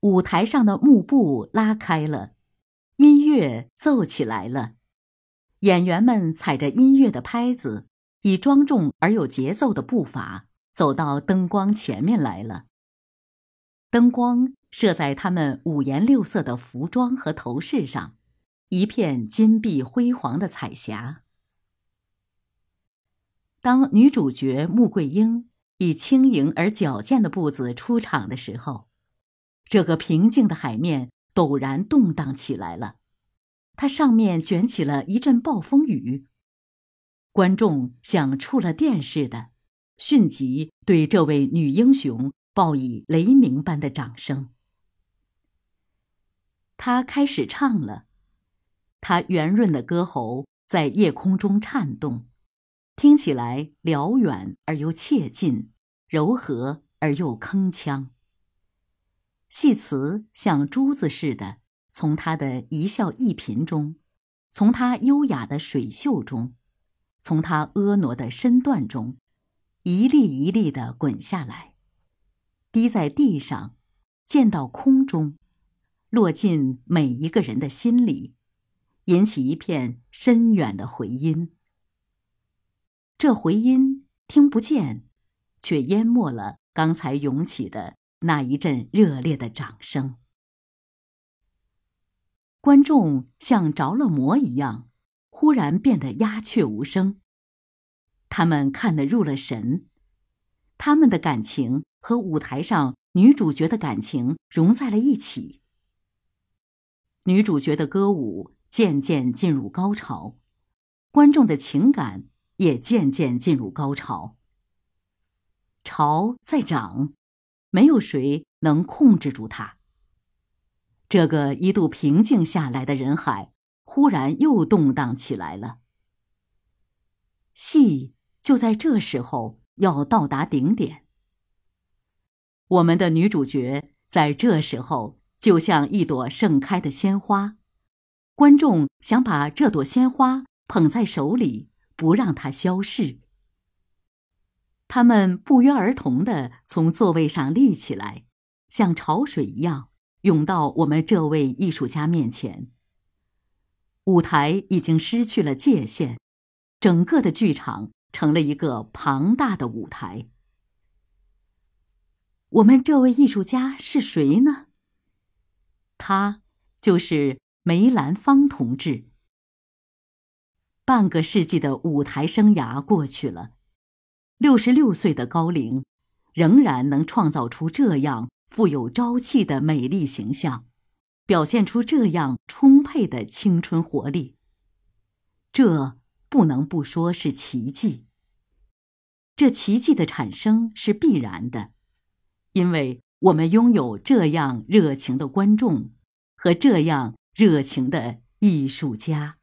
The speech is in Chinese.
舞台上的幕布拉开了，音乐奏起来了，演员们踩着音乐的拍子，以庄重而有节奏的步伐走到灯光前面来了。灯光射在他们五颜六色的服装和头饰上，一片金碧辉煌的彩霞。当女主角穆桂英以轻盈而矫健的步子出场的时候，这个平静的海面陡然动荡起来了，它上面卷起了一阵暴风雨。观众像触了电似的，迅即对这位女英雄报以雷鸣般的掌声。她开始唱了，她圆润的歌喉在夜空中颤动。听起来辽远而又切近，柔和而又铿锵。戏词像珠子似的，从他的一笑一颦中，从他优雅的水袖中，从他婀娜的身段中，一粒一粒的滚下来，滴在地上，溅到空中，落进每一个人的心里，引起一片深远的回音。这回音听不见，却淹没了刚才涌起的那一阵热烈的掌声。观众像着了魔一样，忽然变得鸦雀无声。他们看得入了神，他们的感情和舞台上女主角的感情融在了一起。女主角的歌舞渐渐进入高潮，观众的情感。也渐渐进入高潮。潮在涨，没有谁能控制住它。这个一度平静下来的人海，忽然又动荡起来了。戏就在这时候要到达顶点。我们的女主角在这时候就像一朵盛开的鲜花，观众想把这朵鲜花捧在手里。不让它消逝。他们不约而同的从座位上立起来，像潮水一样涌到我们这位艺术家面前。舞台已经失去了界限，整个的剧场成了一个庞大的舞台。我们这位艺术家是谁呢？他就是梅兰芳同志。半个世纪的舞台生涯过去了，六十六岁的高龄，仍然能创造出这样富有朝气的美丽形象，表现出这样充沛的青春活力。这不能不说是奇迹。这奇迹的产生是必然的，因为我们拥有这样热情的观众和这样热情的艺术家。